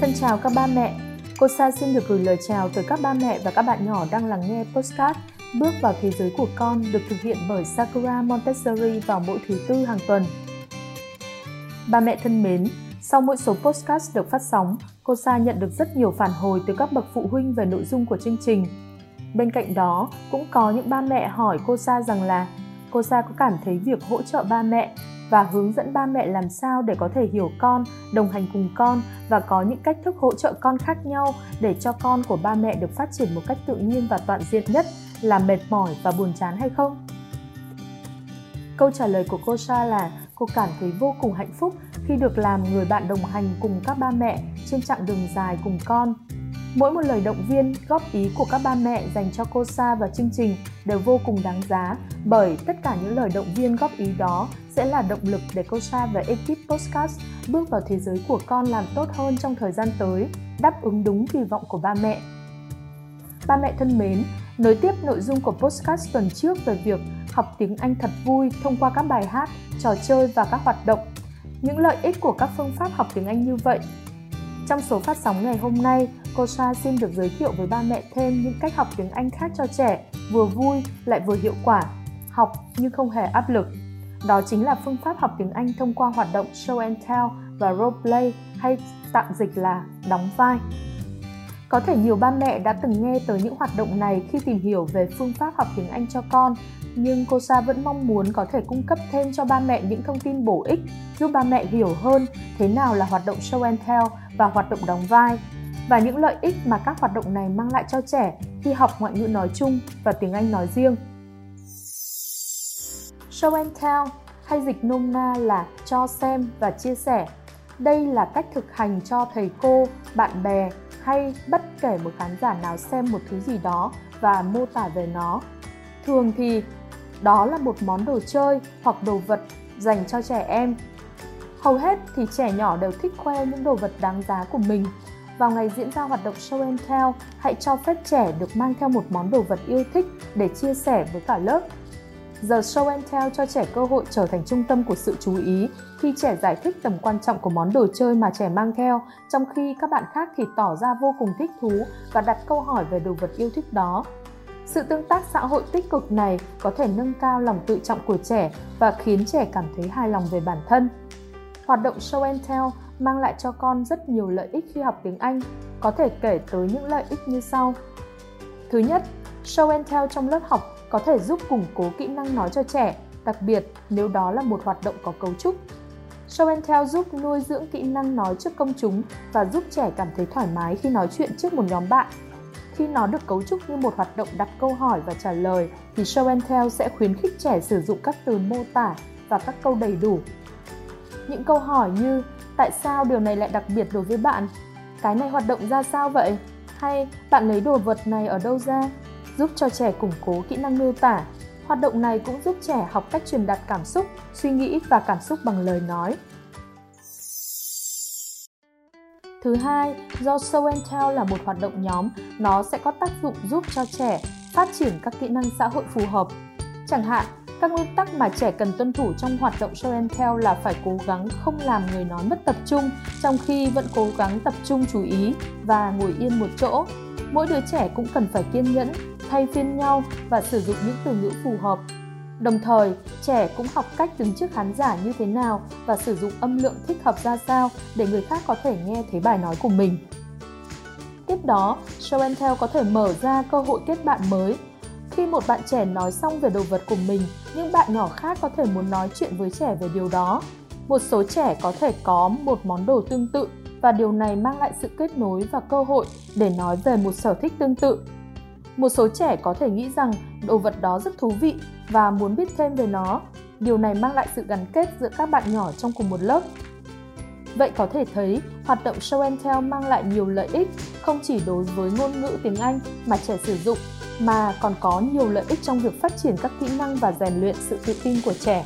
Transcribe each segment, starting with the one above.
Thân chào các ba mẹ. Cô Sa xin được gửi lời chào tới các ba mẹ và các bạn nhỏ đang lắng nghe postcard Bước vào thế giới của con được thực hiện bởi Sakura Montessori vào mỗi thứ tư hàng tuần. Ba mẹ thân mến, sau mỗi số postcard được phát sóng, cô Sa nhận được rất nhiều phản hồi từ các bậc phụ huynh về nội dung của chương trình. Bên cạnh đó, cũng có những ba mẹ hỏi cô Sa rằng là cô Sa có cảm thấy việc hỗ trợ ba mẹ và hướng dẫn ba mẹ làm sao để có thể hiểu con, đồng hành cùng con và có những cách thức hỗ trợ con khác nhau để cho con của ba mẹ được phát triển một cách tự nhiên và toàn diện nhất là mệt mỏi và buồn chán hay không? Câu trả lời của cô Sa là cô cảm thấy vô cùng hạnh phúc khi được làm người bạn đồng hành cùng các ba mẹ trên chặng đường dài cùng con Mỗi một lời động viên, góp ý của các ba mẹ dành cho cô Sa và chương trình đều vô cùng đáng giá bởi tất cả những lời động viên góp ý đó sẽ là động lực để cô Sa và ekip Postcast bước vào thế giới của con làm tốt hơn trong thời gian tới, đáp ứng đúng kỳ vọng của ba mẹ. Ba mẹ thân mến, nối tiếp nội dung của Postcast tuần trước về việc học tiếng Anh thật vui thông qua các bài hát, trò chơi và các hoạt động. Những lợi ích của các phương pháp học tiếng Anh như vậy trong số phát sóng ngày hôm nay, cô Sa xin được giới thiệu với ba mẹ thêm những cách học tiếng Anh khác cho trẻ, vừa vui lại vừa hiệu quả, học nhưng không hề áp lực. Đó chính là phương pháp học tiếng Anh thông qua hoạt động show and tell và role play hay tạm dịch là đóng vai. Có thể nhiều ba mẹ đã từng nghe tới những hoạt động này khi tìm hiểu về phương pháp học tiếng Anh cho con, nhưng cô Sa vẫn mong muốn có thể cung cấp thêm cho ba mẹ những thông tin bổ ích giúp ba mẹ hiểu hơn thế nào là hoạt động show and tell và hoạt động đóng vai và những lợi ích mà các hoạt động này mang lại cho trẻ khi học ngoại ngữ nói chung và tiếng Anh nói riêng. Show and tell hay dịch nôm na là cho xem và chia sẻ. Đây là cách thực hành cho thầy cô, bạn bè hay bất kể một khán giả nào xem một thứ gì đó và mô tả về nó. Thường thì đó là một món đồ chơi hoặc đồ vật dành cho trẻ em Hầu hết thì trẻ nhỏ đều thích khoe những đồ vật đáng giá của mình. Vào ngày diễn ra hoạt động Show and Tell, hãy cho phép trẻ được mang theo một món đồ vật yêu thích để chia sẻ với cả lớp. Giờ Show and Tell cho trẻ cơ hội trở thành trung tâm của sự chú ý khi trẻ giải thích tầm quan trọng của món đồ chơi mà trẻ mang theo, trong khi các bạn khác thì tỏ ra vô cùng thích thú và đặt câu hỏi về đồ vật yêu thích đó. Sự tương tác xã hội tích cực này có thể nâng cao lòng tự trọng của trẻ và khiến trẻ cảm thấy hài lòng về bản thân. Hoạt động Show and Tell mang lại cho con rất nhiều lợi ích khi học tiếng Anh, có thể kể tới những lợi ích như sau. Thứ nhất, Show and Tell trong lớp học có thể giúp củng cố kỹ năng nói cho trẻ, đặc biệt nếu đó là một hoạt động có cấu trúc. Show and Tell giúp nuôi dưỡng kỹ năng nói trước công chúng và giúp trẻ cảm thấy thoải mái khi nói chuyện trước một nhóm bạn. Khi nó được cấu trúc như một hoạt động đặt câu hỏi và trả lời, thì Show and Tell sẽ khuyến khích trẻ sử dụng các từ mô tả và các câu đầy đủ những câu hỏi như tại sao điều này lại đặc biệt đối với bạn? Cái này hoạt động ra sao vậy? Hay bạn lấy đồ vật này ở đâu ra? Giúp cho trẻ củng cố kỹ năng miêu tả. Hoạt động này cũng giúp trẻ học cách truyền đạt cảm xúc, suy nghĩ và cảm xúc bằng lời nói. Thứ hai, do Show and Tell là một hoạt động nhóm, nó sẽ có tác dụng giúp cho trẻ phát triển các kỹ năng xã hội phù hợp. Chẳng hạn, các nguyên tắc mà trẻ cần tuân thủ trong hoạt động show and tell là phải cố gắng không làm người nói mất tập trung trong khi vẫn cố gắng tập trung chú ý và ngồi yên một chỗ. Mỗi đứa trẻ cũng cần phải kiên nhẫn, thay phiên nhau và sử dụng những từ ngữ phù hợp. Đồng thời, trẻ cũng học cách đứng trước khán giả như thế nào và sử dụng âm lượng thích hợp ra sao để người khác có thể nghe thấy bài nói của mình. Tiếp đó, Show and Tell có thể mở ra cơ hội kết bạn mới khi một bạn trẻ nói xong về đồ vật của mình, những bạn nhỏ khác có thể muốn nói chuyện với trẻ về điều đó. Một số trẻ có thể có một món đồ tương tự và điều này mang lại sự kết nối và cơ hội để nói về một sở thích tương tự. Một số trẻ có thể nghĩ rằng đồ vật đó rất thú vị và muốn biết thêm về nó. Điều này mang lại sự gắn kết giữa các bạn nhỏ trong cùng một lớp. Vậy có thể thấy, hoạt động show and tell mang lại nhiều lợi ích không chỉ đối với ngôn ngữ tiếng Anh mà trẻ sử dụng mà còn có nhiều lợi ích trong việc phát triển các kỹ năng và rèn luyện sự tự tin của trẻ.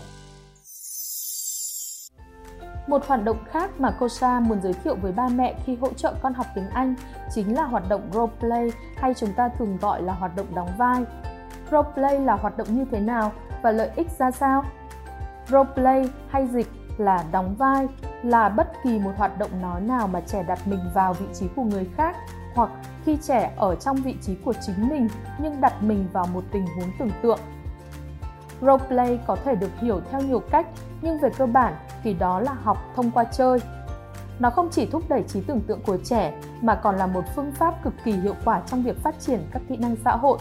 Một hoạt động khác mà cô muốn giới thiệu với ba mẹ khi hỗ trợ con học tiếng Anh chính là hoạt động role play hay chúng ta thường gọi là hoạt động đóng vai. Role play là hoạt động như thế nào và lợi ích ra sao? Role play hay dịch là đóng vai, là bất kỳ một hoạt động nói nào mà trẻ đặt mình vào vị trí của người khác hoặc khi trẻ ở trong vị trí của chính mình nhưng đặt mình vào một tình huống tưởng tượng. Roleplay có thể được hiểu theo nhiều cách, nhưng về cơ bản thì đó là học thông qua chơi. Nó không chỉ thúc đẩy trí tưởng tượng của trẻ mà còn là một phương pháp cực kỳ hiệu quả trong việc phát triển các kỹ năng xã hội.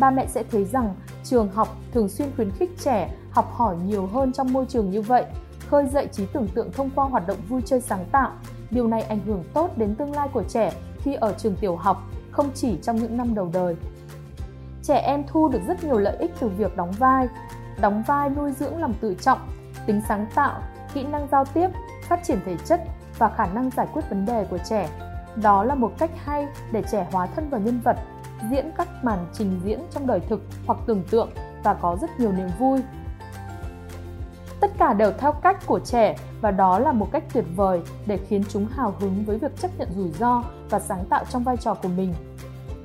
Ba mẹ sẽ thấy rằng trường học thường xuyên khuyến khích trẻ học hỏi nhiều hơn trong môi trường như vậy, khơi dậy trí tưởng tượng thông qua hoạt động vui chơi sáng tạo. Điều này ảnh hưởng tốt đến tương lai của trẻ khi ở trường tiểu học, không chỉ trong những năm đầu đời. Trẻ em thu được rất nhiều lợi ích từ việc đóng vai. Đóng vai nuôi dưỡng lòng tự trọng, tính sáng tạo, kỹ năng giao tiếp, phát triển thể chất và khả năng giải quyết vấn đề của trẻ. Đó là một cách hay để trẻ hóa thân vào nhân vật, diễn các màn trình diễn trong đời thực hoặc tưởng tượng và có rất nhiều niềm vui. Tất cả đều theo cách của trẻ và đó là một cách tuyệt vời để khiến chúng hào hứng với việc chấp nhận rủi ro và sáng tạo trong vai trò của mình.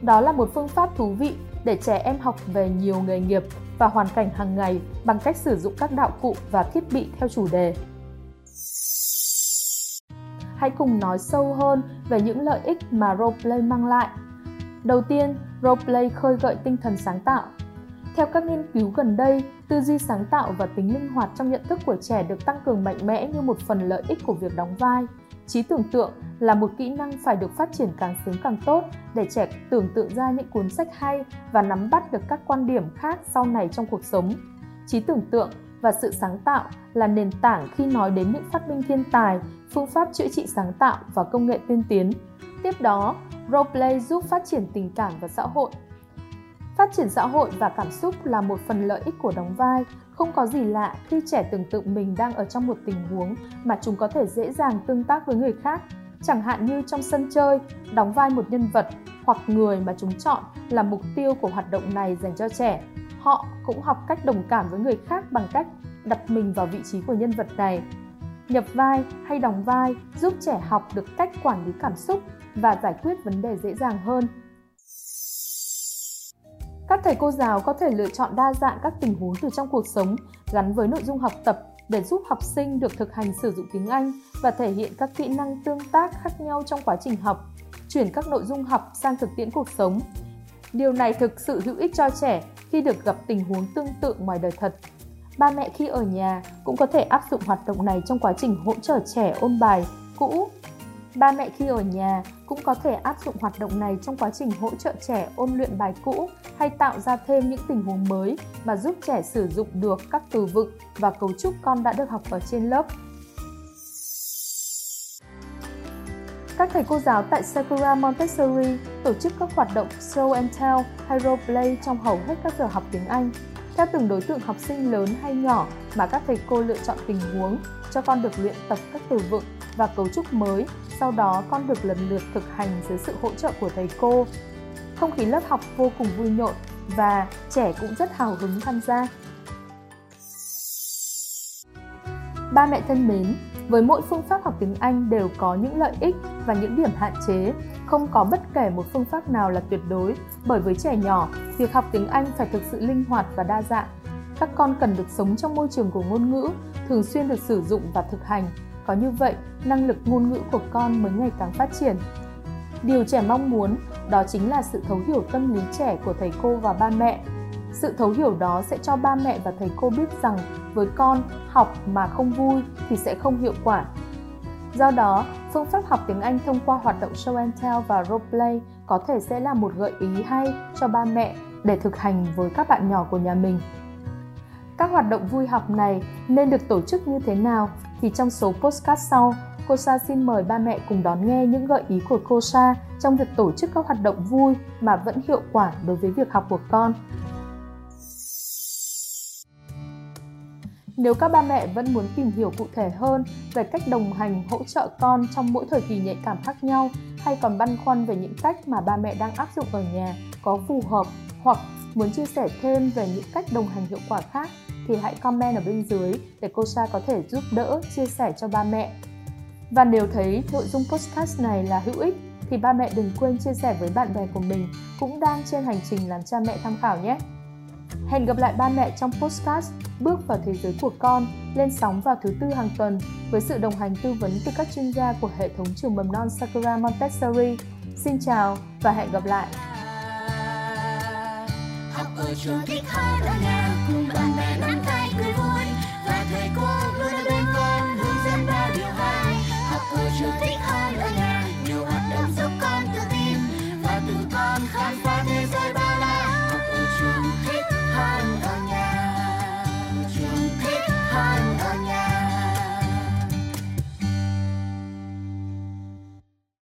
Đó là một phương pháp thú vị để trẻ em học về nhiều nghề nghiệp và hoàn cảnh hàng ngày bằng cách sử dụng các đạo cụ và thiết bị theo chủ đề. Hãy cùng nói sâu hơn về những lợi ích mà roleplay mang lại. Đầu tiên, roleplay khơi gợi tinh thần sáng tạo. Theo các nghiên cứu gần đây, tư duy sáng tạo và tính linh hoạt trong nhận thức của trẻ được tăng cường mạnh mẽ như một phần lợi ích của việc đóng vai. Trí tưởng tượng là một kỹ năng phải được phát triển càng sớm càng tốt để trẻ tưởng tượng ra những cuốn sách hay và nắm bắt được các quan điểm khác sau này trong cuộc sống. Trí tưởng tượng và sự sáng tạo là nền tảng khi nói đến những phát minh thiên tài, phương pháp chữa trị sáng tạo và công nghệ tiên tiến. Tiếp đó, roleplay giúp phát triển tình cảm và xã hội. Phát triển xã hội và cảm xúc là một phần lợi ích của đóng vai, không có gì lạ khi trẻ tưởng tượng mình đang ở trong một tình huống mà chúng có thể dễ dàng tương tác với người khác chẳng hạn như trong sân chơi, đóng vai một nhân vật hoặc người mà chúng chọn là mục tiêu của hoạt động này dành cho trẻ. Họ cũng học cách đồng cảm với người khác bằng cách đặt mình vào vị trí của nhân vật này. Nhập vai hay đóng vai giúp trẻ học được cách quản lý cảm xúc và giải quyết vấn đề dễ dàng hơn. Các thầy cô giáo có thể lựa chọn đa dạng các tình huống từ trong cuộc sống gắn với nội dung học tập để giúp học sinh được thực hành sử dụng tiếng Anh và thể hiện các kỹ năng tương tác khác nhau trong quá trình học, chuyển các nội dung học sang thực tiễn cuộc sống. Điều này thực sự hữu ích cho trẻ khi được gặp tình huống tương tự ngoài đời thật. Ba mẹ khi ở nhà cũng có thể áp dụng hoạt động này trong quá trình hỗ trợ trẻ ôn bài cũ. Ba mẹ khi ở nhà cũng có thể áp dụng hoạt động này trong quá trình hỗ trợ trẻ ôn luyện bài cũ hay tạo ra thêm những tình huống mới mà giúp trẻ sử dụng được các từ vựng và cấu trúc con đã được học ở trên lớp. Các thầy cô giáo tại Sakura Montessori tổ chức các hoạt động show and tell hay role play trong hầu hết các giờ học tiếng Anh. Theo từng đối tượng học sinh lớn hay nhỏ mà các thầy cô lựa chọn tình huống cho con được luyện tập các từ vựng và cấu trúc mới, sau đó con được lần lượt thực hành dưới sự hỗ trợ của thầy cô. Không khí lớp học vô cùng vui nhộn và trẻ cũng rất hào hứng tham gia. Ba mẹ thân mến, với mỗi phương pháp học tiếng Anh đều có những lợi ích và những điểm hạn chế, không có bất kể một phương pháp nào là tuyệt đối, bởi với trẻ nhỏ, việc học tiếng Anh phải thực sự linh hoạt và đa dạng. Các con cần được sống trong môi trường của ngôn ngữ, thường xuyên được sử dụng và thực hành. Có như vậy, năng lực ngôn ngữ của con mới ngày càng phát triển. Điều trẻ mong muốn đó chính là sự thấu hiểu tâm lý trẻ của thầy cô và ba mẹ. Sự thấu hiểu đó sẽ cho ba mẹ và thầy cô biết rằng với con, học mà không vui thì sẽ không hiệu quả. Do đó, phương pháp học tiếng Anh thông qua hoạt động show and tell và role play có thể sẽ là một gợi ý hay cho ba mẹ để thực hành với các bạn nhỏ của nhà mình. Các hoạt động vui học này nên được tổ chức như thế nào thì trong số postcard sau, cô Sa xin mời ba mẹ cùng đón nghe những gợi ý của cô Sa trong việc tổ chức các hoạt động vui mà vẫn hiệu quả đối với việc học của con. Nếu các ba mẹ vẫn muốn tìm hiểu cụ thể hơn về cách đồng hành hỗ trợ con trong mỗi thời kỳ nhạy cảm khác nhau hay còn băn khoăn về những cách mà ba mẹ đang áp dụng ở nhà có phù hợp hoặc muốn chia sẻ thêm về những cách đồng hành hiệu quả khác thì hãy comment ở bên dưới để cô Sa có thể giúp đỡ, chia sẻ cho ba mẹ. Và nếu thấy nội dung podcast này là hữu ích thì ba mẹ đừng quên chia sẻ với bạn bè của mình cũng đang trên hành trình làm cha mẹ tham khảo nhé. Hẹn gặp lại ba mẹ trong podcast Bước vào thế giới của con lên sóng vào thứ tư hàng tuần với sự đồng hành tư vấn từ các chuyên gia của hệ thống trường mầm non Sakura Montessori. Xin chào và hẹn gặp lại! môi thích hơn ở nhà cùng bạn bè nắm tay cười vui. Và thầy cô